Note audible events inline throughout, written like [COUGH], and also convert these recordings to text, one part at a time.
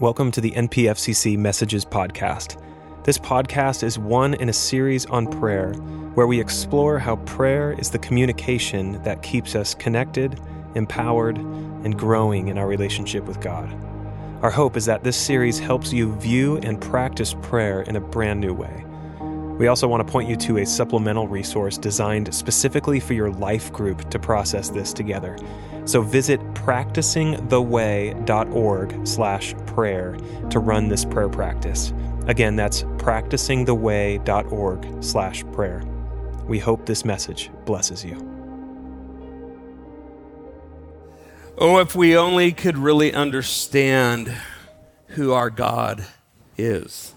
Welcome to the NPFCC Messages Podcast. This podcast is one in a series on prayer where we explore how prayer is the communication that keeps us connected, empowered, and growing in our relationship with God. Our hope is that this series helps you view and practice prayer in a brand new way. We also want to point you to a supplemental resource designed specifically for your life group to process this together. So visit practicingtheway.org slash prayer to run this prayer practice. Again, that's practicingtheway.org slash prayer. We hope this message blesses you. Oh, if we only could really understand who our God is.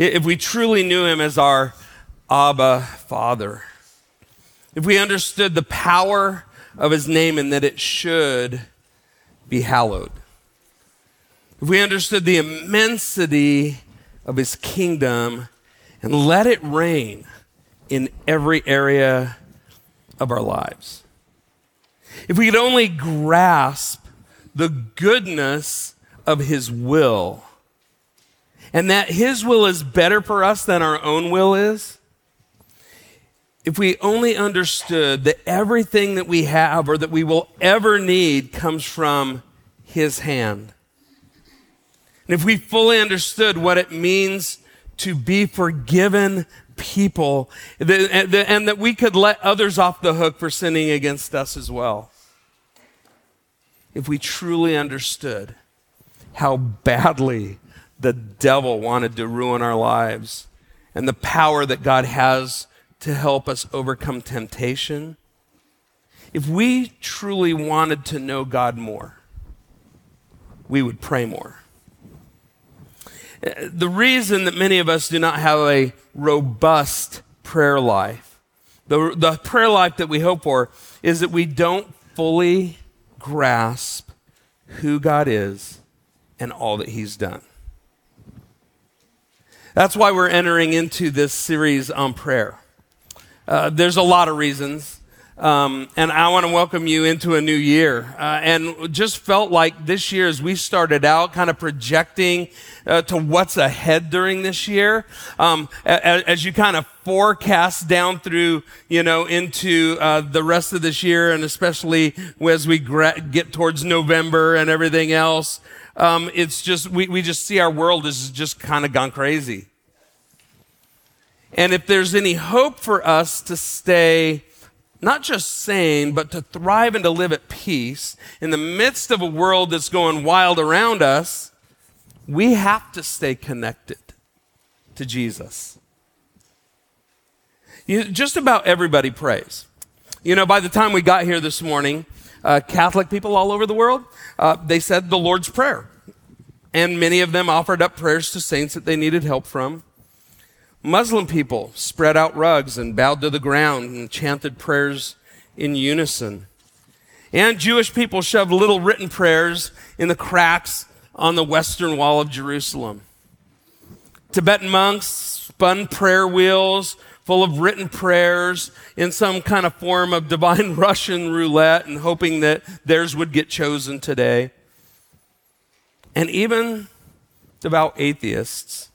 If we truly knew him as our Abba Father. If we understood the power of his name and that it should be hallowed. If we understood the immensity of his kingdom and let it reign in every area of our lives. If we could only grasp the goodness of his will and that his will is better for us than our own will is, if we only understood that everything that we have or that we will ever need comes from his hand. And if we fully understood what it means to be forgiven people, and that we could let others off the hook for sinning against us as well. If we truly understood how badly the devil wanted to ruin our lives and the power that God has to help us overcome temptation. If we truly wanted to know God more, we would pray more. The reason that many of us do not have a robust prayer life, the, the prayer life that we hope for, is that we don't fully grasp who God is and all that He's done. That's why we're entering into this series on prayer. Uh, there's a lot of reasons. Um, and I want to welcome you into a new year. Uh, and just felt like this year, as we started out, kind of projecting uh, to what's ahead during this year, um, as, as, you kind of forecast down through, you know, into uh, the rest of this year, and especially as we gra- get towards November and everything else, um, it's just, we, we just see our world has just kind of gone crazy. And if there's any hope for us to stay not just sane, but to thrive and to live at peace in the midst of a world that's going wild around us, we have to stay connected to Jesus. You, just about everybody prays. You know, by the time we got here this morning, uh, Catholic people all over the world, uh, they said the Lord's Prayer. And many of them offered up prayers to saints that they needed help from. Muslim people spread out rugs and bowed to the ground and chanted prayers in unison. And Jewish people shoved little written prayers in the cracks on the western wall of Jerusalem. Tibetan monks spun prayer wheels full of written prayers in some kind of form of divine [LAUGHS] Russian roulette and hoping that theirs would get chosen today. And even devout atheists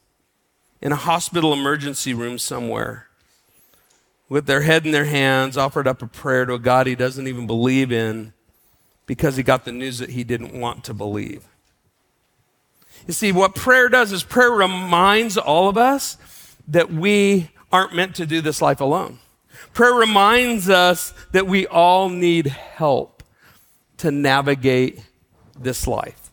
in a hospital emergency room somewhere with their head in their hands, offered up a prayer to a God he doesn't even believe in because he got the news that he didn't want to believe. You see, what prayer does is prayer reminds all of us that we aren't meant to do this life alone. Prayer reminds us that we all need help to navigate this life.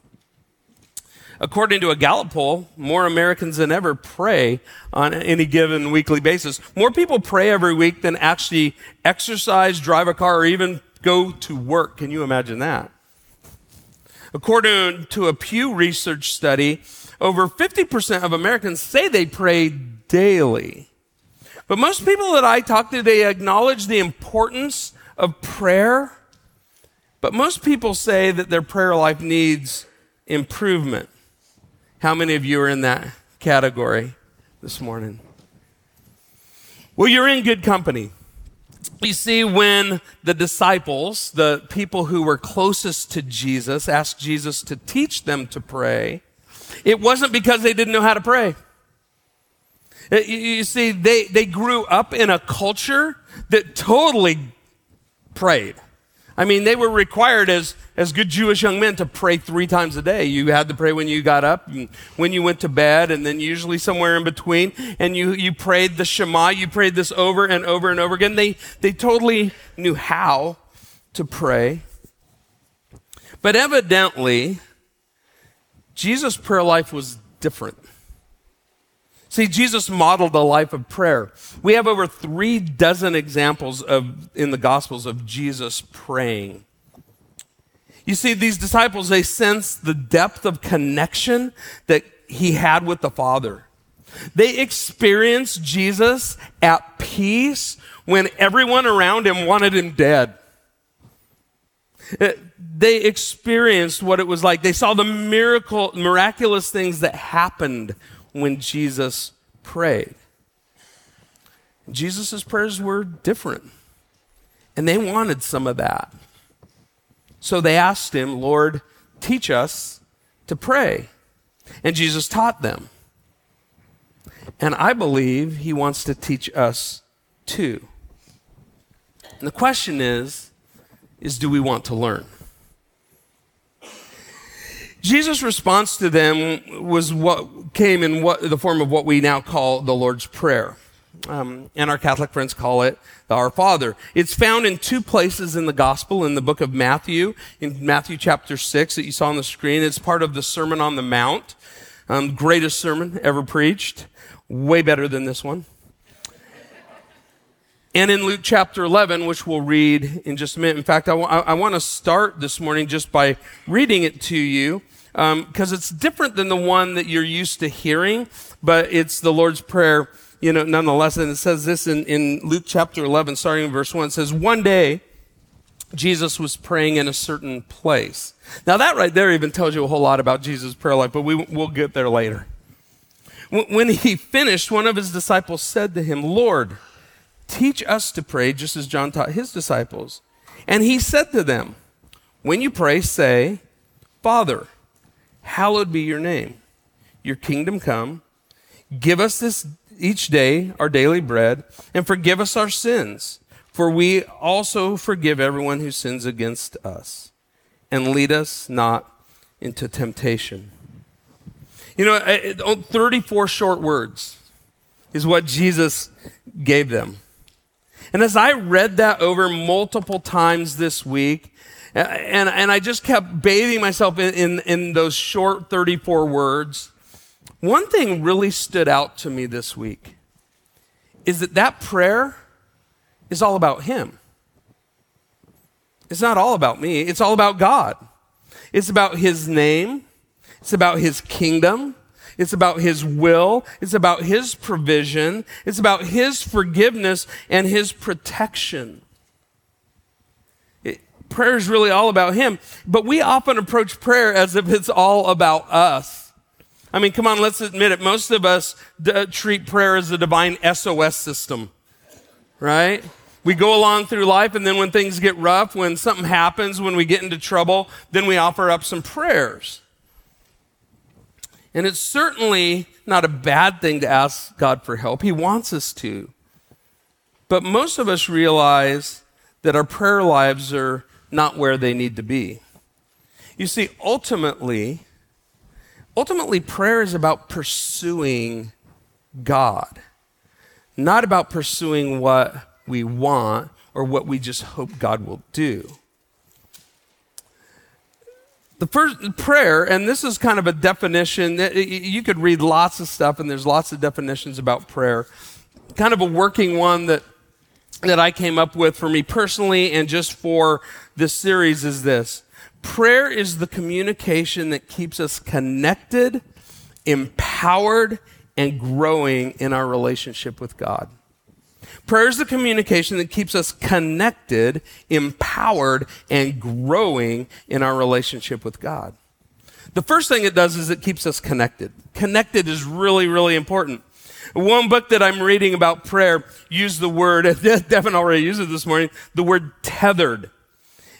According to a Gallup poll, more Americans than ever pray on any given weekly basis. More people pray every week than actually exercise, drive a car, or even go to work. Can you imagine that? According to a Pew Research study, over 50% of Americans say they pray daily. But most people that I talk to, they acknowledge the importance of prayer. But most people say that their prayer life needs improvement. How many of you are in that category this morning? Well, you're in good company. You see, when the disciples, the people who were closest to Jesus, asked Jesus to teach them to pray, It wasn't because they didn't know how to pray. Uh, you see, they, they grew up in a culture that totally prayed. I mean, they were required as, as good Jewish young men to pray three times a day. You had to pray when you got up, and when you went to bed, and then usually somewhere in between. And you, you prayed the Shema. You prayed this over and over and over again. They, they totally knew how to pray. But evidently, Jesus' prayer life was different. See, Jesus modeled a life of prayer. We have over three dozen examples of, in the Gospels of Jesus praying. You see, these disciples, they sensed the depth of connection that he had with the Father. They experienced Jesus at peace when everyone around him wanted him dead. Uh, they experienced what it was like. They saw the miracle, miraculous things that happened when Jesus prayed. Jesus' prayers were different, and they wanted some of that. So they asked him, Lord, teach us to pray. And Jesus taught them. And I believe he wants to teach us too. And the question is, is do we want to learn? Jesus' response to them was what came in what, the form of what we now call the Lord's Prayer. Um, and our Catholic friends call it the Our Father. It's found in two places in the Gospel, in the book of Matthew, in Matthew chapter 6 that you saw on the screen. It's part of the Sermon on the Mount, um, greatest sermon ever preached. Way better than this one. And in Luke chapter 11, which we'll read in just a minute. In fact, I, w- I want to start this morning just by reading it to you because um, it's different than the one that you're used to hearing, but it's the Lord's Prayer, you know, nonetheless. And it says this in, in Luke chapter 11, starting in verse 1. It says, One day, Jesus was praying in a certain place. Now, that right there even tells you a whole lot about Jesus' prayer life, but we, we'll get there later. When he finished, one of his disciples said to him, Lord, teach us to pray just as John taught his disciples. And he said to them, When you pray, say, Father, hallowed be your name. Your kingdom come. Give us this each day our daily bread and forgive us our sins, for we also forgive everyone who sins against us. And lead us not into temptation. You know, 34 short words is what Jesus gave them. And as I read that over multiple times this week, and, and I just kept bathing myself in, in, in those short 34 words. One thing really stood out to me this week is that that prayer is all about Him. It's not all about me, it's all about God. It's about His name, it's about His kingdom, it's about His will, it's about His provision, it's about His forgiveness and His protection prayer is really all about Him. But we often approach prayer as if it's all about us. I mean, come on, let's admit it. Most of us d- treat prayer as a divine SOS system, right? We go along through life, and then when things get rough, when something happens, when we get into trouble, then we offer up some prayers. And it's certainly not a bad thing to ask God for help. He wants us to. But most of us realize that our prayer lives are not where they need to be. You see, ultimately, ultimately, prayer is about pursuing God, not about pursuing what we want or what we just hope God will do. The first prayer, and this is kind of a definition, that you could read lots of stuff, and there's lots of definitions about prayer. Kind of a working one that that I came up with for me personally and just for this series is this prayer is the communication that keeps us connected, empowered, and growing in our relationship with God. Prayer is the communication that keeps us connected, empowered, and growing in our relationship with God. The first thing it does is it keeps us connected. Connected is really, really important. One book that I'm reading about prayer used the word, [LAUGHS] Devin already used it this morning, the word tethered.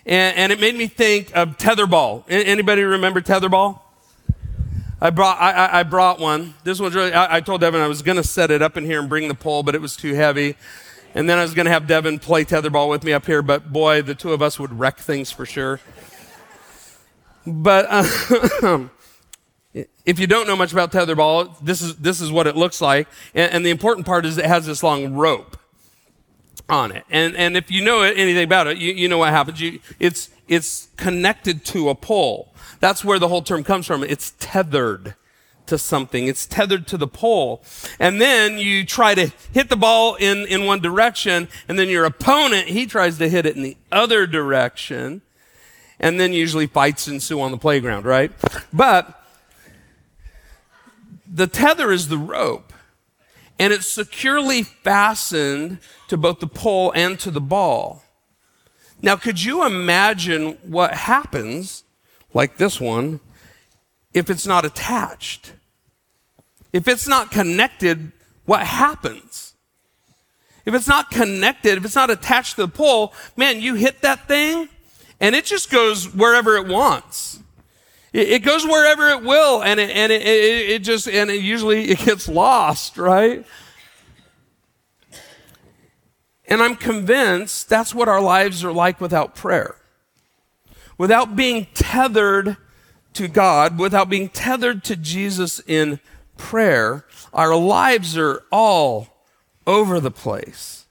And, and it made me think of tetherball. Anybody remember tetherball? I brought, I, I brought one. This one's really, I, I told Devin I was going to set it up in here and bring the pole, but it was too heavy. And then I was going to have Devin play tetherball with me up here, but boy, the two of us would wreck things for sure. But uh, [COUGHS] if you don't know much about tetherball, this is, this is what it looks like. And, and, the important part is it has this long rope on it. And, and if you know anything about it, you, you know what happens. You, it's, it's connected to a pole. That's where the whole term comes from. It's tethered to something. It's tethered to the pole. And then you try to hit the ball in, in one direction, and then your opponent, he tries to hit it in the other direction. And then usually fights ensue on the playground, right? But the tether is the rope. And it's securely fastened to both the pole and to the ball. Now, could you imagine what happens like this one, if it's not attached? If it's not connected, what happens? If it's not connected, if it's not attached to the pole, man, you hit that thing and it just goes wherever it wants. It, goes wherever it will and it, and it, it, it just, and it usually it gets lost, right? And I'm convinced that's what our lives are like without prayer without being tethered to God, without being tethered to Jesus in prayer, our lives are all over the place.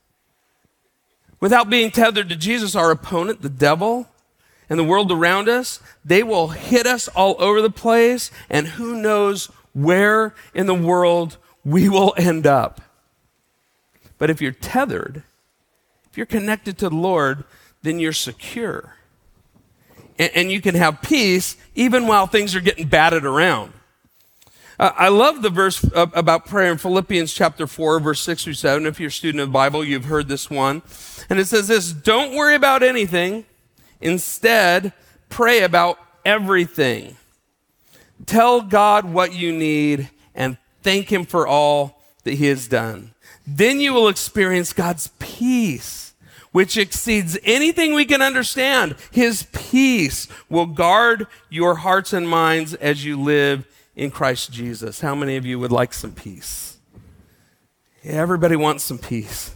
Without being tethered to Jesus, our opponent, the devil, and the world around us, they will hit us all over the place, and who knows where in the world we will end up. But if you're tethered, if you're connected to the Lord, then you're secure and, and you can have peace even while things are getting batted around. Uh, I love the verse about prayer in Philippians chapter 4, verse 6 through 7. If you're a student of the Bible, you've heard this one. And it says this Don't worry about anything. Instead, pray about everything. Tell God what you need and thank Him for all that He has done. Then you will experience God's peace which exceeds anything we can understand. His peace will guard your hearts and minds as you live in Christ Jesus. How many of you would like some peace? Yeah, everybody wants some peace.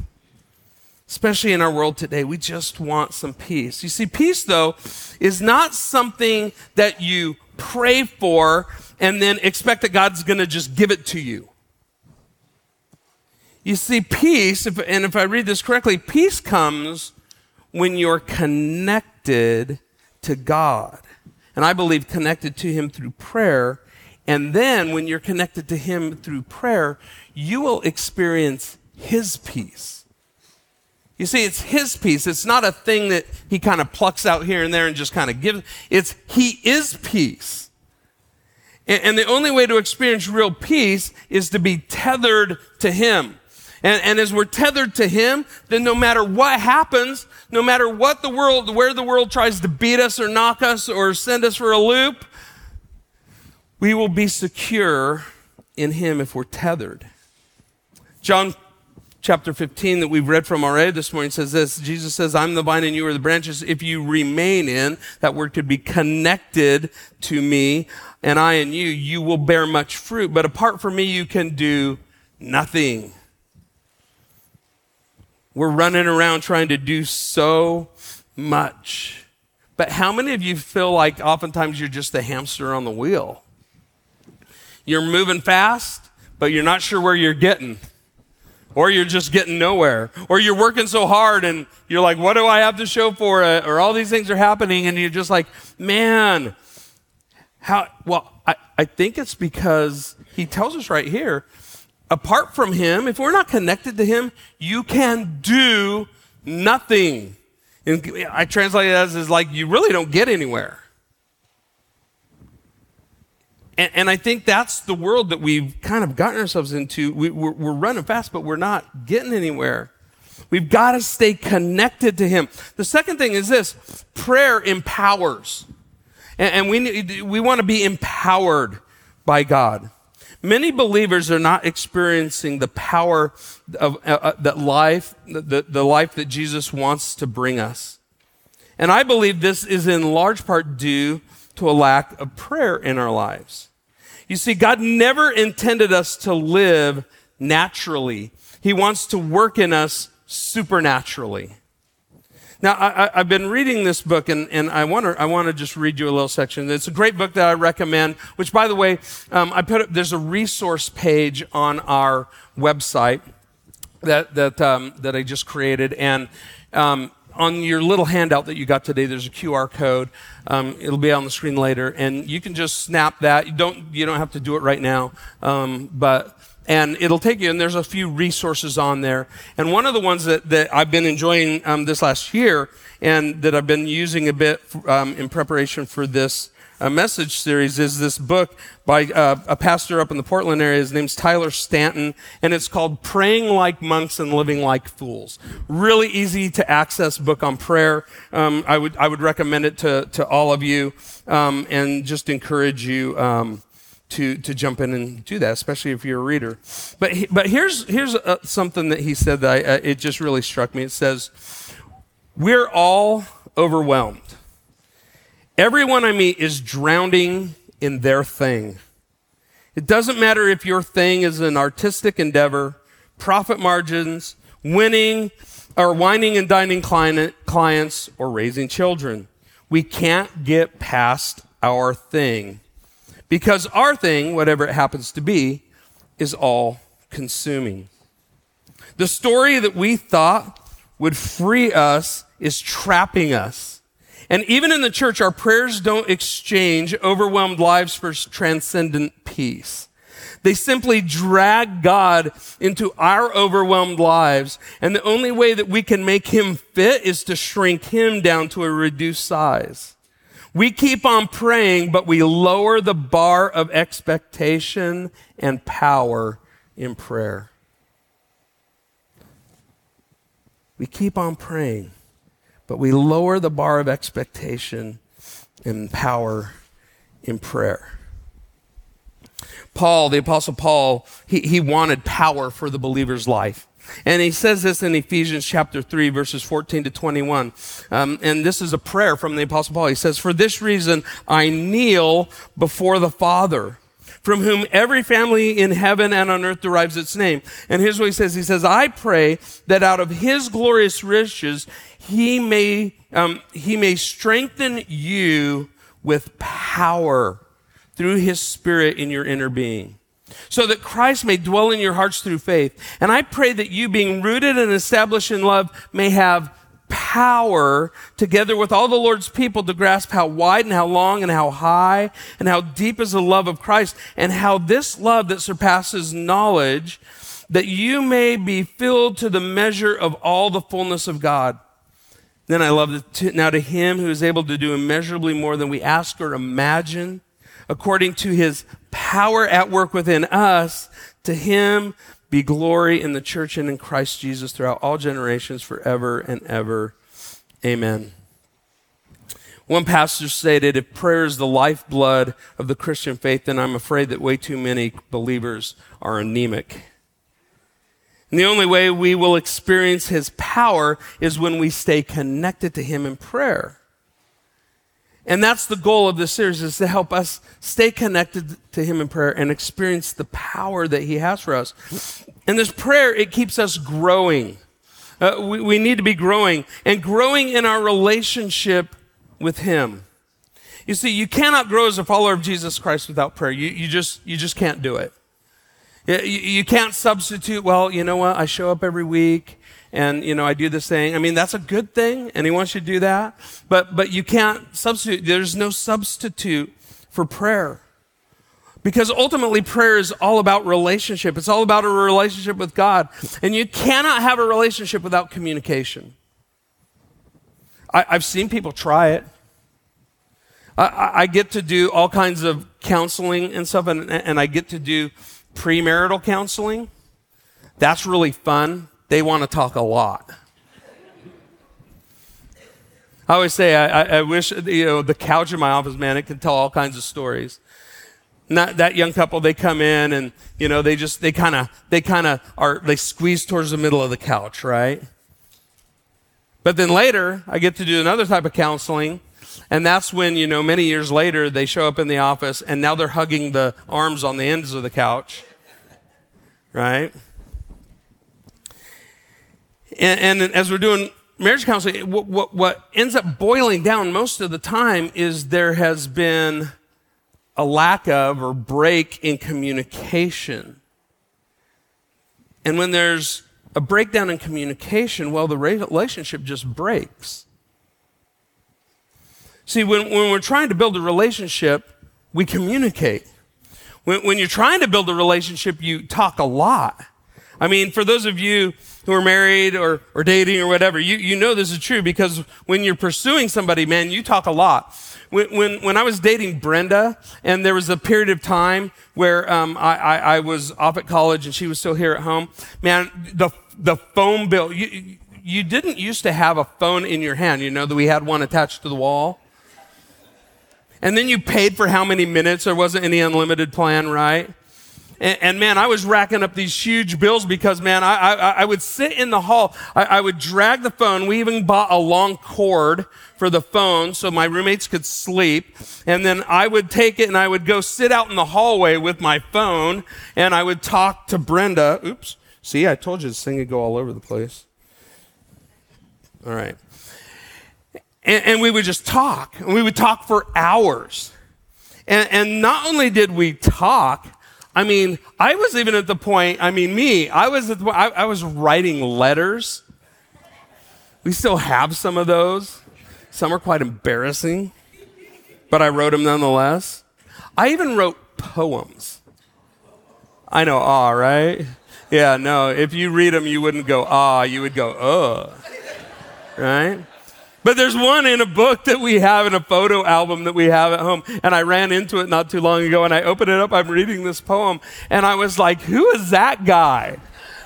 Especially in our world today, we just want some peace. You see, peace, though, is not something that you pray for and then expect that God's going to just give it to you. You see, peace, if, and if I read this correctly, peace comes when you're connected to God. And I believe connected to Him through prayer. And then when you're connected to Him through prayer, you will experience His peace. You see, it's His peace. It's not a thing that He kind of plucks out here and there and just kind of gives. It's He is peace. And, and the only way to experience real peace is to be tethered to Him. And, and as we're tethered to Him, then no matter what happens, no matter what the world, where the world tries to beat us or knock us or send us for a loop, we will be secure in Him if we're tethered. John chapter 15 that we've read from already this morning says this Jesus says, I'm the vine and you are the branches. If you remain in, that word could be connected to me, and I and you, you will bear much fruit. But apart from me, you can do nothing. We're running around trying to do so much. But how many of you feel like oftentimes you're just a hamster on the wheel? You're moving fast, but you're not sure where you're getting. Or you're just getting nowhere. Or you're working so hard and you're like, what do I have to show for it? Or all these things are happening and you're just like, man, how, well, I, I think it's because he tells us right here apart from Him, if we're not connected to Him, you can do nothing. And I translate it as, as like you really don't get anywhere. And, and, I think that's the world that we've kind of gotten ourselves into. We, we're, we're running fast, but we're not getting anywhere. We've got to stay connected to Him. The second thing is this prayer empowers. And, and we, we want to be empowered by God. Many believers are not experiencing the power of uh, uh, that life, the, the life that Jesus wants to bring us. And I believe this is in large part due to a lack of prayer in our lives. You see, God never intended us to live naturally. He wants to work in us supernaturally. Now, I, have been reading this book, and, and I want to I want to just read you a little section. It's a great book that I recommend. Which, by the way, um, I put there's a resource page on our website that that um, that I just created, and um, on your little handout that you got today, there's a QR code. Um, it'll be on the screen later, and you can just snap that. You don't you don't have to do it right now, um, but and it'll take you. And there's a few resources on there. And one of the ones that that I've been enjoying um, this last year, and that I've been using a bit um, in preparation for this a message series is this book by uh, a pastor up in the Portland area. His name's Tyler Staton and it's called Praying Like Monks and Living Like Fools. Really easy to access book on prayer. Um, I would I would recommend it to to all of you, um, and just encourage you. To, to jump in and do that, especially if you're a reader. But, he, but here's, here's uh, something that he said that I, uh, it just really struck me. It says, We're all overwhelmed. Everyone I meet is drowning in their thing. It doesn't matter if your thing is an artistic endeavor, profit margins, winning or whining and dining client, clients, or raising children. We can't get past our thing because our thing, whatever it happens to be, is all consuming. The story that we thought would free us is trapping us. And even in the church, our prayers don't exchange overwhelmed lives for transcendent peace. They simply drag God into our overwhelmed lives. And the only way that we can make him fit is to shrink him down to a reduced size. We keep on praying, but we lower the bar of expectation and power in prayer. We keep on praying, but we lower the bar of expectation and power in prayer. Paul, the Apostle Paul, he, he wanted power for the believer's life. And he says this in Ephesians chapter 3, verses 14 to 21. Um, and this is a prayer from the Apostle Paul. He says, For this reason I kneel before the Father, from whom every family in heaven and on earth derives its name. And here's what he says He says, I pray that out of his glorious riches he may, um, he may strengthen you with power through his spirit in your inner being so that Christ may dwell in your hearts through faith. And I pray that you being rooted and established in love may have power together with all the Lord's people to grasp how wide and how long and how high and how deep is the love of Christ and how this love that surpasses knowledge that you may be filled to the measure of all the fullness of God. Then I love it. Now to him who is able to do immeasurably more than we ask or imagine, according to his power at work within us, to him be glory in the church and in Christ Jesus throughout all generations, forever and ever. Amen. One pastor stated, if prayer is the lifeblood of the Christian faith, then I'm afraid that way too many believers are anemic. And the only way we will experience his power is when we stay connected to him in prayer. And that's the goal of this series is to help us stay connected to him in prayer and experience the power that he has for us. And this prayer, it keeps us growing. Uh, we, we need to be growing and growing in our relationship with him. You see, you cannot grow as a follower of Jesus Christ without prayer. You, you just, you just can't do it. You can't substitute, well, you know what, I show up every week and, you know, I do this thing. I mean, that's a good thing you to do that. But, but you can't substitute. There's no substitute for prayer. Because ultimately prayer is all about relationship. It's all about a relationship with God. And you cannot have a relationship without communication. I, have seen people try it. I, I, get to do all kinds of counseling and stuff, and, and I get to do premarital counseling. That's really fun. They want to talk a lot. I always say, I, I, wish, you know, the couch in my office, man, it can tell all kinds of stories. Not that young couple, they come in and, you know, they just, they kind of, they kind of are, they squeeze towards the middle of the couch, right? But then later, I get to do another type of counseling And that's when, you know, many years later, they show up in the office and now they're hugging the arms on the ends of the couch. Right? And, and as we're doing marriage counseling, what, what, what ends up boiling down most of the time is there has been a lack of or break in communication. And when there's a breakdown in communication, well, the relationship just breaks. See, when, when we're trying to build a relationship, we communicate. When, when you're trying to build a relationship, you talk a lot. I mean, for those of you who are married or, or dating or whatever, you, you know this is true because when you're pursuing somebody, man, you talk a lot. When, when, when I was dating Brenda, and there was a period of time where um, I, I, I was off at college and she was still here at home, man, the, the phone bill, you, you didn't used to have a phone in your hand, you know, that we had one attached to the wall. And then you paid for how many minutes? There wasn't any unlimited plan, right? And, and, man, I was racking up these huge bills because, man, I, I, I would sit in the hall. I, I, would drag the phone. We even bought a long cord for the phone so my roommates could sleep. And then I would take it and I would go sit out in the hallway with my phone and I would talk to Brenda. Oops. See, I told you this thing would go all over the place. All right. And, and we would just talk. And we would talk for hours. And, and not only did we talk, I mean, I was even at the point, I mean, me, I was at the I, I was writing letters. We still have some of those. Some are quite embarrassing, but I wrote them nonetheless. I even wrote poems. I know, ah, right? Yeah, no, if you read them, you wouldn't go, ah, you would go, ugh. Right? But there's one in a book that we have in a photo album that we have at home. And I ran into it not too long ago and I opened it up. I'm reading this poem and I was like, who is that guy?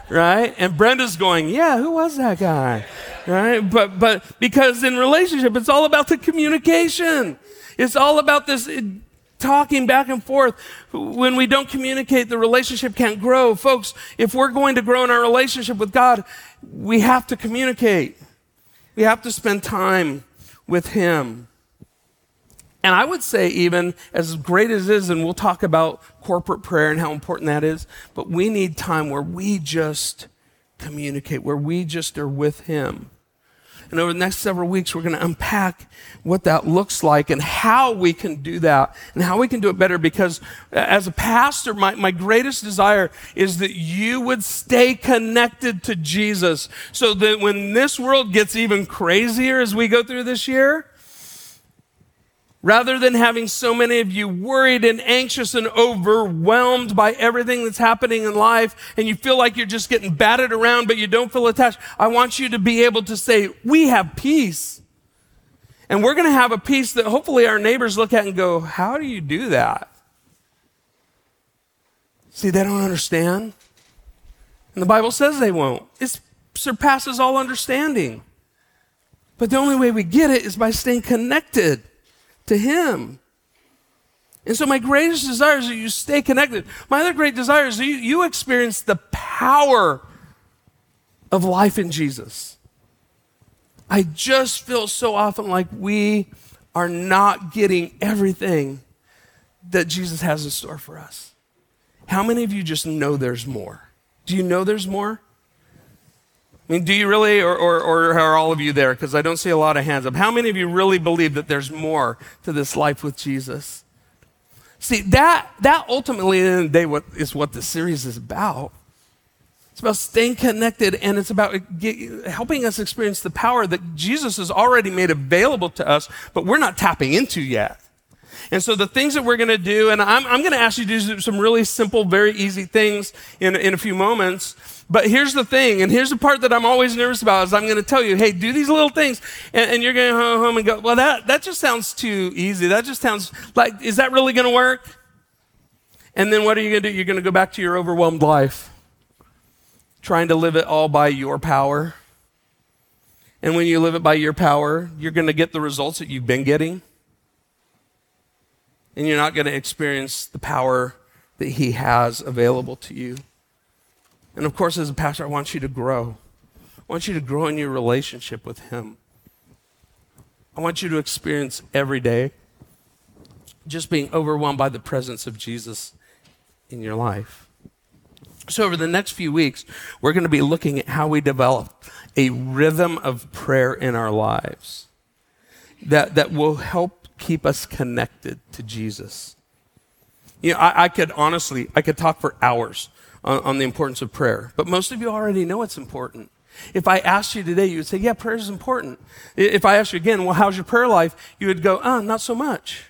Right? And Brenda's going, yeah, who was that guy? Right? But, but because in relationship, it's all about the communication. It's all about this uh, talking back and forth. When we don't communicate, the relationship can't grow. Folks, if we're going to grow in our relationship with God, we have to communicate. We have to spend time with Him. And I would say, even as great as is, and we'll talk about corporate prayer and how important that is, but we need time where we just communicate, where we just are with Him. And over the next several weeks, we're going to unpack what that looks like and how we can do that and how we can do it better. Because uh, as a pastor, my, my greatest desire is that you would stay connected to Jesus so that when this world gets even crazier as we go through this year, Rather than having so many of you worried and anxious and overwhelmed by everything that's happening in life and you feel like you're just getting batted around but you don't feel attached, I want you to be able to say, we have peace. And we're going to have a peace that hopefully our neighbors look at and go, how do you do that? See, they don't understand. And the Bible says they won't. It surpasses all understanding. But the only way we get it is by staying connected to Him. And so, my greatest desire is that you stay connected. My other great desire is that you, you experience the power of life in Jesus. I just feel so often like we are not getting everything that Jesus has in store for us. How many of you just know there's more? Do you know there's more? I mean, do you really, or, or, or are all of you there? Because I don't see a lot of hands up. How many of you really believe that there's more to this life with Jesus? See, that, that ultimately, in the, day, what, is what the series is about. It's about staying connected and it's about get, helping us experience the power that Jesus has already made available to us, but we're not tapping into yet. And so the things that we're going to do, and I'm, I'm going to ask you to do some really simple, very easy things in, in a few moments. But here's the thing, and here's the part that I'm always nervous about is I'm going to tell you, hey, do these little things. And, and you're going to go home and go, well, that, that just sounds too easy. That just sounds like, is that really going to work? And then what are you going to do? You're going to go back to your overwhelmed life, trying to live it all by your power. And when you live it by your power, you're going to get the results that you've been getting and you're not going to experience the power that He has available to you. And of course, as a pastor, I want you to grow. I want you to grow in your relationship with Him. I want you to experience every day just being overwhelmed by the presence of Jesus in your life. So, over the next few weeks, we're going to be looking at how we develop a rhythm of prayer in our lives that, that will help keep us connected to Jesus. You know, I, I could honestly, I could talk for hours on, on the importance of prayer, but most of you already know it's important. If I asked you today, you would say, Yeah, prayer is important. If I asked you again, Well, how's your prayer life? You would go, Oh, not so much.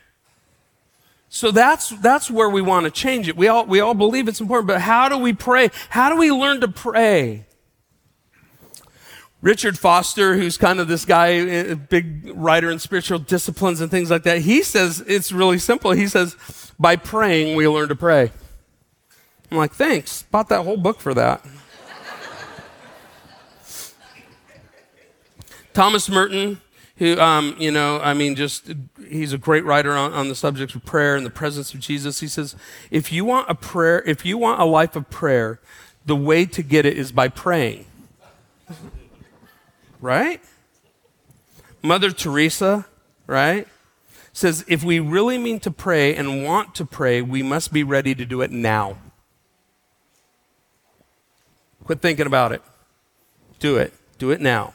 So that's, that's where we want to change it. We all, we all believe it's important, but how do we pray? How do we learn to pray? Richard Foster, who's kind of this guy, a big writer in spiritual disciplines and things like that, he says it's really simple. He says, by praying, we learn to pray. I'm like, thanks. Bought that whole book for that. Thomas Merton, who, um, you know, I mean, just, he's a great writer on, on the subject of prayer and the presence of Jesus. He says, if you want a prayer, if you want a life of prayer, the way to get it is by praying. Right? Mother Teresa, right? Says, if we really mean to pray and want to pray, we must be ready to do it now. Quit thinking about it. Do it. Do it now.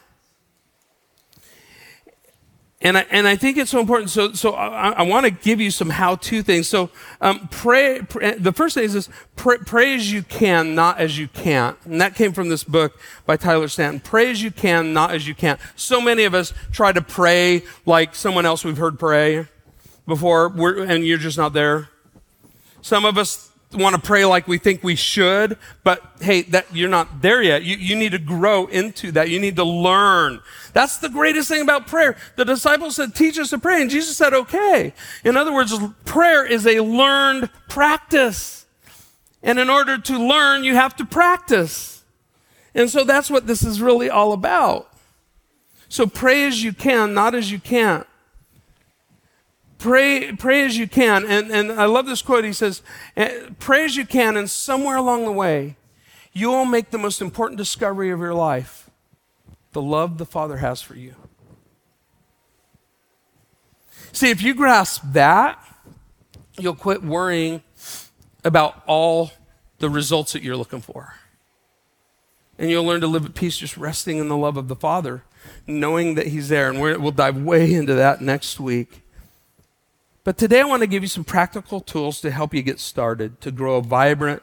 And I, and I think it's so important. So, so I, I want to give you some how-to things. So, um, pray, pray, The first thing is this: pray, pray, as you can, not as you can't. And that came from this book by Tyler Staton. Pray as you can, not as you can't. So many of us try to pray like someone else we've heard pray before, and you're just not there. Some of us want to pray like we think we should, but hey, that you're not there yet. You, you need to grow into that. You need to learn. That's the greatest thing about prayer. The disciples said, teach us to pray. And Jesus said, okay. In other words, prayer is a learned practice. And in order to learn, you have to practice. And so that's what this is really all about. So pray as you can, not as you can't. Pray, pray as you can. And, and I love this quote. He says, eh, Pray as you can, and somewhere along the way, you will make the most important discovery of your life the love the Father has for you. See, if you grasp that, you'll quit worrying about all the results that you're looking for. And you'll learn to live at peace just resting in the love of the Father, knowing that He's there. And we'll dive way into that next week. But today I want to give you some practical tools to help you get started, to grow a vibrant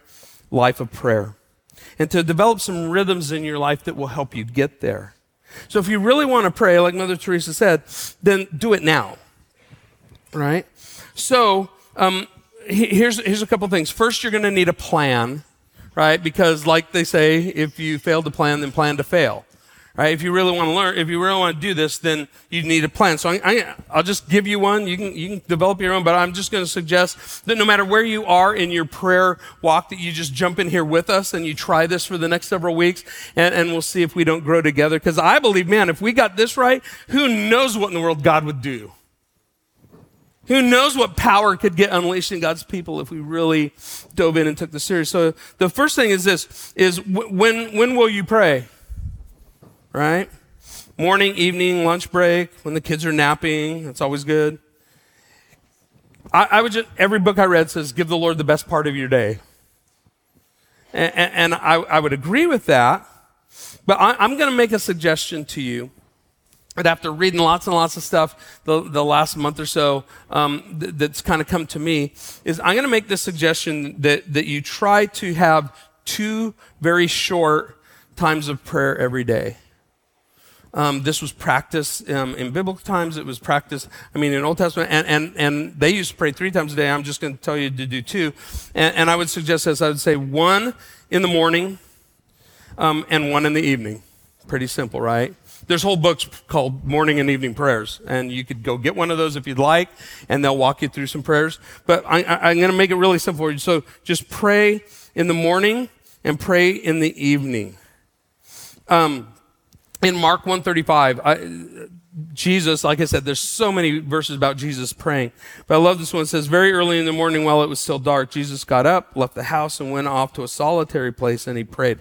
life of prayer, and to develop some rhythms in your life that will help you get there. So if you really want to pray, like Mother Teresa said, then do it now. Right? So um, here's, here's a couple things. First, you're going to need a plan, right? Because, like they say, if you fail to plan, then plan to fail. Right? If you really want to learn, if you really want to do this, then you need a plan. So I, will just give you one. You can, you can develop your own, but I'm just going to suggest that no matter where you are in your prayer walk, that you just jump in here with us and you try this for the next several weeks and, and we'll see if we don't grow together. Cause I believe, man, if we got this right, who knows what in the world God would do? Who knows what power could get unleashed in God's people if we really dove in and took this serious? So the first thing is this, is when, when will you pray? Right? Morning, evening, lunch break, when the kids are napping, that's always good. I, I would just, every book I read says, give the Lord the best part of your day. And, and I, I, would agree with that, but I, am going to make a suggestion to you. But after reading lots and lots of stuff the, the last month or so um, th- that's kind of come to me, is I'm going to make this suggestion that, that you try to have two very short times of prayer every day. Um, this was practiced um, in biblical times. It was practiced, I mean, in Old Testament, and, and, and they used to pray three times a day. I'm just going to tell you to do two. And, and, I would suggest this I would say one in the morning um, and one in the evening. Pretty simple, right? There's whole books called Morning and Evening Prayers, and you could go get one of those if you'd like, and they'll walk you through some prayers. But I, I'm going to make it really simple for you. So just pray in the morning and pray in the evening. Um, in Mark 135, I, Jesus, like I said, there's so many verses about Jesus praying. But I love this one. It says, very early in the morning while it was still dark, Jesus got up, left the house, and went off to a solitary place and he prayed.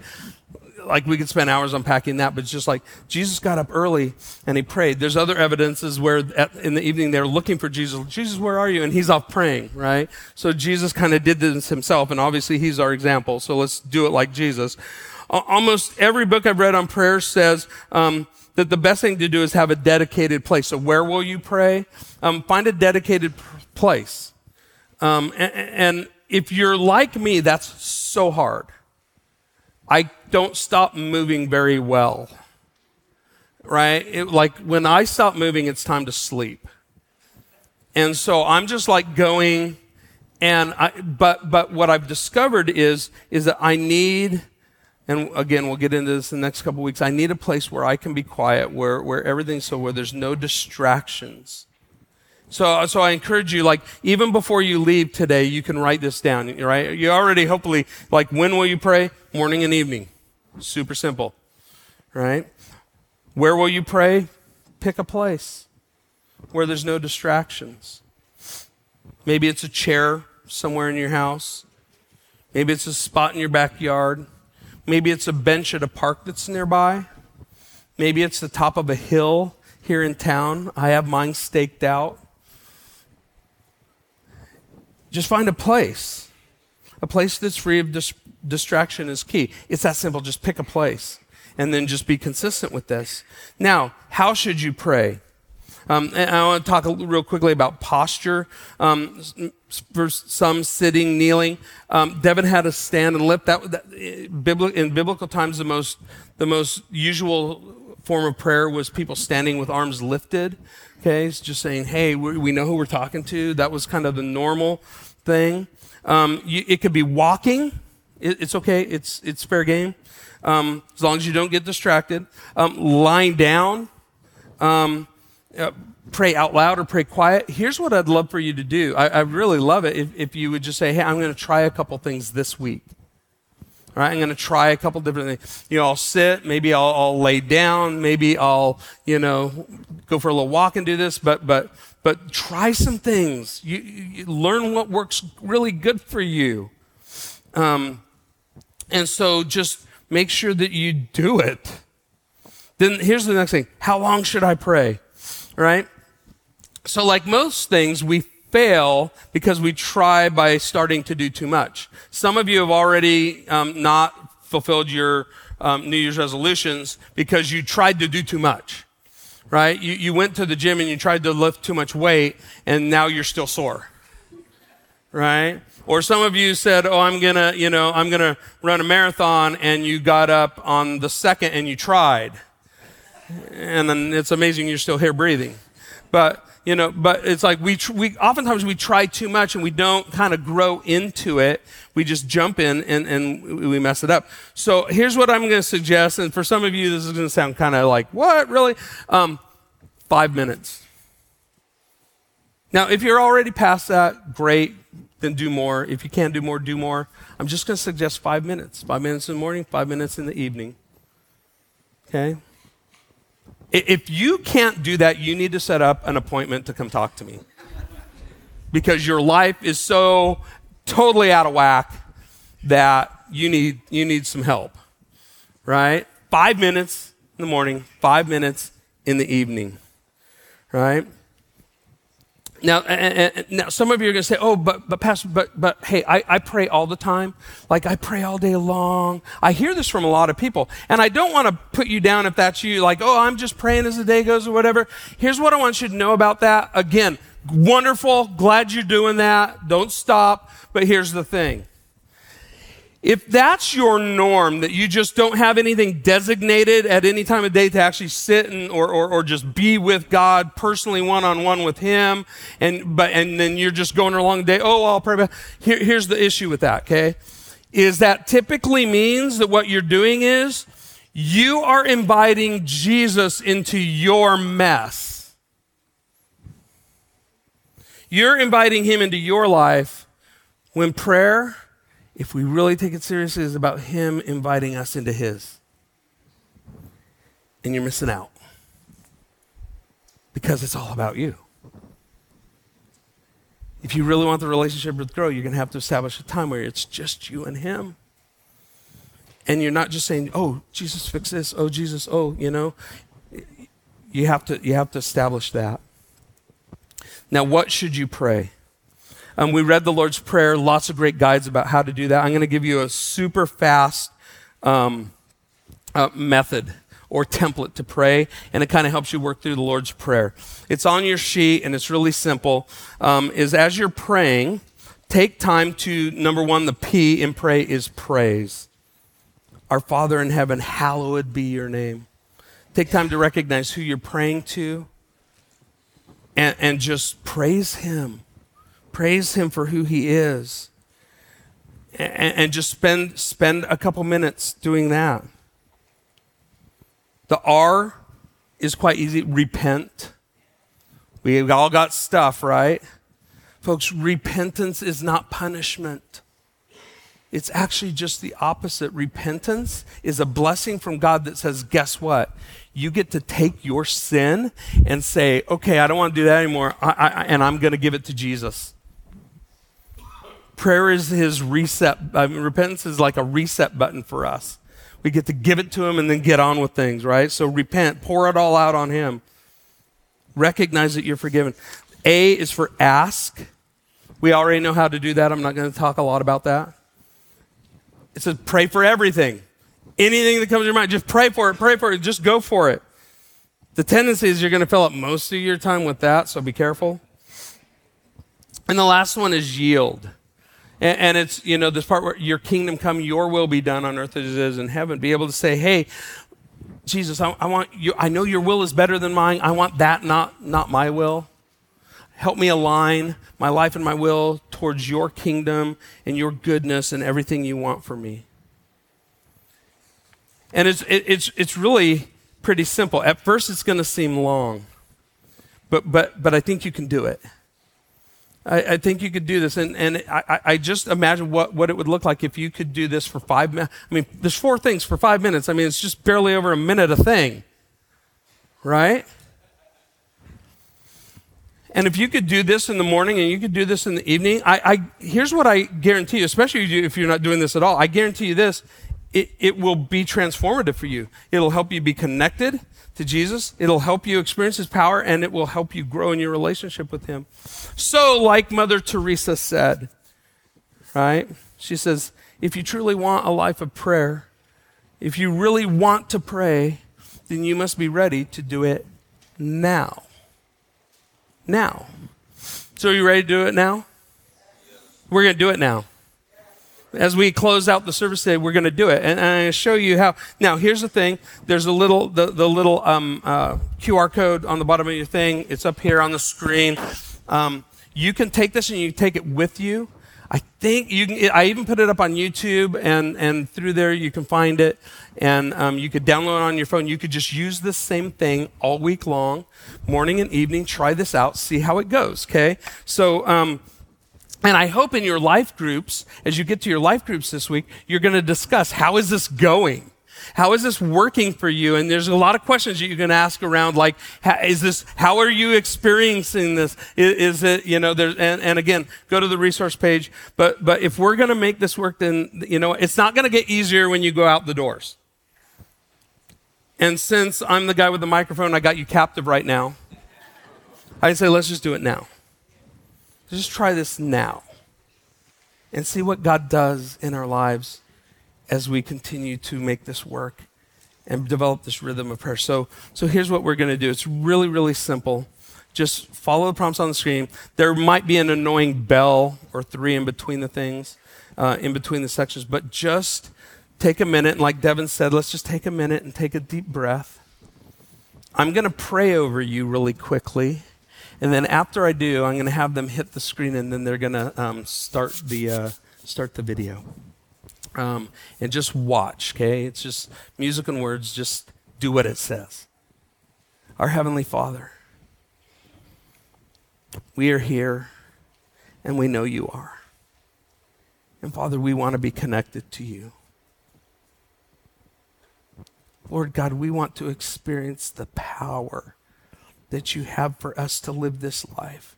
like we could spend hours unpacking that, but it's just like Jesus got up early and he prayed. There's other evidences where at, in the evening they're looking for Jesus. Jesus, where are you? And he's off praying, right? So Jesus kind of did this himself, and obviously he's our example. So let's do it like Jesus. Almost every book I've read on prayer says um, that the best thing to do is have a dedicated place. So where will you pray? Um, find a dedicated place. Um, and, and if you're like me, that's so hard. I don't stop moving very well. Right? It, like when I stop moving, it's time to sleep. And so I'm just like going and I, but, but what I've discovered is, is that I need, and again, we'll get into this in the next couple weeks. I need a place where I can be quiet, where, where everything's so, where there's no distractions. So, so I encourage you, like, even before you leave today, you can write this down, right? You already hopefully, like, when will you pray? Morning and evening. Super simple, right? Where will you pray? Pick a place where there's no distractions. Maybe it's a chair somewhere in your house. Maybe it's a spot in your backyard. Maybe it's a bench at a park that's nearby. Maybe it's the top of a hill here in town. I have mine staked out. Just find a place. A place that's free of dis- distraction is key. It's that simple. Just pick a place and then just be consistent with this. Now, how should you pray? Um, and I want to talk real quickly about posture. Um, for some sitting, kneeling. Um, Devin had to stand and lift. That, that in biblical times, the most the most usual form of prayer was people standing with arms lifted. Okay, it's just saying, "Hey, we know who we're talking to." That was kind of the normal thing. Um, you, it could be walking. It, it's okay. It's it's fair game, um, as long as you don't get distracted. Um, lying down. Uh, pray out loud or pray quiet. Here's what I'd love for you to do. I, I really love it if, if you would just say, "Hey, I'm going to try a couple things this week." All right, I'm going to try a couple different things. You know, I'll sit, maybe I'll, I'll lay down, maybe I'll, you know, go for a little walk and do this, but, but, but try some things. You, you learn what works really good for you. Um, and so just make sure that you do it. Then here's the next thing. How long should I pray? Right? So like most things, we fail because we try by starting to do too much. Some of you have already um, not fulfilled your um, New Year's resolutions because you tried to do too much, right? You, you went to the gym and you tried to lift too much weight and now you're still sore, right? Or some of you said, oh, I'm gonna, you know, I'm gonna run a marathon and you got up on the second and you tried. And then it's amazing you're still here breathing. But you know, but it's like we, tr- we, oftentimes we try too much and we don't kind of grow into it. We just jump in and, and we mess it up. So here's what I'm going to suggest. And for some of you, this is going to sound kind of like, what, really? Um, five minutes. Now, if you're already past that, great, then do more. If you can't do more, do more. I'm just going to suggest five minutes. Five minutes in the morning, five minutes in the evening. Okay? If you can't do that, you need to set up an appointment to come talk to me. Because your life is so totally out of whack that you need, you need some help. Right? Five minutes in the morning, five minutes in the evening. Right? Now, and, and, now some of you are going to say, "Oh, but but pastor, but but hey, I, I pray all the time. Like I pray all day long." I hear this from a lot of people, and I don't want to put you down if that's you. Like, "Oh, I'm just praying as the day goes or whatever." Here's what I want you to know about that. Again, wonderful, glad you're doing that. Don't stop. But here's the thing: if that's your norm, that you just don't have anything designated at any time of day to actually sit and, or, or, or just be with God personally one on one with Him, and, but, and then you're just going along the day, oh, I'll pray. Here, here's the issue with that, okay? Is that typically means that what you're doing is you are inviting Jesus into your mess. You're inviting Him into your life when prayer, if we really take it seriously, is about Him inviting us into His. And you're missing out because it's all about you. If you really want the relationship to grow, you're going to have to establish a time where it's just you and Him. and you're not just saying, "Oh, Jesus, fix this." Oh, Jesus, oh, you know, you have to you have to establish that. Now, what should you pray? Um, we read the Lord's Prayer, lots of great guides about how to do that. I'm going to give you a super fast um, uh, method or template to pray, and it kind of helps you work through the Lord's Prayer. It's on your sheet, and it's really simple. Um, is as you're praying, take time to number one, the P in pray is praise. Our Father in heaven, hallowed be your name. Take time to recognize who you're praying to and, and just praise Him. Praise Him for who He is. And, and just spend, spend a couple minutes doing that. The R is quite easy repent. We've all got stuff, right? Folks, repentance is not punishment. It's actually just the opposite. Repentance is a blessing from God that says, guess what? You get to take your sin and say, okay, I don't want to do that anymore, I, I, and I'm going to give it to Jesus. Prayer is his reset. I mean, repentance is like a reset button for us. We get to give it to him and then get on with things, right? So repent, pour it all out on him. Recognize that you're forgiven. A is for ask. We already know how to do that. I'm not going to talk a lot about that. It says pray for everything. Anything that comes to your mind, just pray for it, pray for it, just go for it. The tendency is you're going to fill up most of your time with that, so be careful. And the last one is yield. And, and, it's, you know, this part where your kingdom come, your will be done on earth as it is in heaven. Be able to say, hey, Jesus, I, I want you, I know your will is better than mine. I want that, not, not my will. Help me align my life and my will towards your kingdom and your goodness and everything you want for me. And it's, it, it's, it's really pretty simple. At first, it's going to seem long, but, but, but I think you can do it. I, I, think you could do this. And, and I, I just imagine what, what it would look like if you could do this for five minutes. I mean, there's four things for five minutes. I mean, it's just barely over a minute a thing, right? And if you could do this in the morning and you could do this in the evening, I, I here's what I guarantee you, especially if you're not doing this at all. I guarantee you this: it, it will be transformative for you. It'll help you be connected to Jesus. It'll help you experience His power, and it will help you grow in your relationship with Him. So, like Mother Teresa said, right? She says, if you truly want a life of prayer, if you really want to pray, then you must be ready to do it now now. So, are you ready to do it now? We're going to do it now. As we close out the service today, we're going to do it, and, and to show you how. Now, here's the thing: there's a little the, the little um, uh, QR code on the bottom of your thing. It's up here on the screen. Um, you can take this and you take it with you. I think you can. I even put it up on YouTube, and and through there you can find it and um, you could download it on your phone. You could just use the same thing all week long, morning and evening. Try this out, see how it goes. Okay, so. And I hope in your life groups, as you get to your life groups this week, you're going to discuss how is this going? How is this working for you? And there's a lot of questions that you can ask around, like, is this, how are you experiencing this? Is, is it, you know, there's, and, and again, go to the resource page. But, but if we're going to make this work, then, you know, it's not going to get easier when you go out the doors. And since I'm the guy with the microphone, I got you captive right now. I say, let's just do it now. Just try this now and see what God does in our lives as we continue to make this work and develop this rhythm of prayer. So, so here's what we're going to do. It's really, really simple. Just follow the prompts on the screen. There might be an annoying bell or three in between the things, uh, in between the sections, but just take a minute, and like Devin said, let's just take a minute and take a deep breath. I'm going to pray over you really quickly. And then after I do, I'm going to have them hit the screen, and then they're going to um, start the uh, start the video. Um, and just watch, okay? It's just music and words. Just do what it says. Our heavenly Father, we are here, and we know you are. And Father, we want to be connected to you. Lord God, we want to experience the power that you have for us to live this life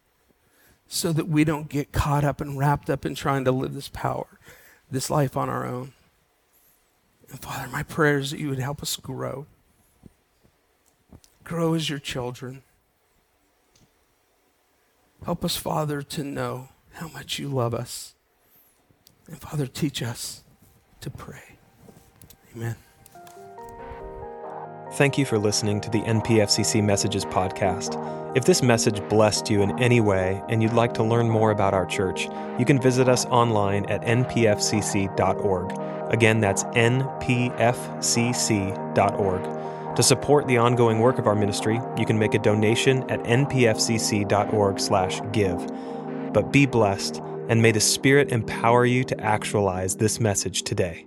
so that we don't get caught up and wrapped up in trying to live this power, this life on our own. And Father, my prayer is that you would help us grow. Grow as your children. Help us, Father, to know how much you love us. And Father, teach us to pray. Amen. Thank you for listening to the NPFCC Messages podcast. If this message blessed you in any way and you'd like to learn more about our church, you can visit us online at npfcc.org. Again, that's npfcc.org. To support the ongoing work of our ministry, you can make a donation at npfcc.org/give. But be blessed, and may the Spirit empower you to actualize this message today.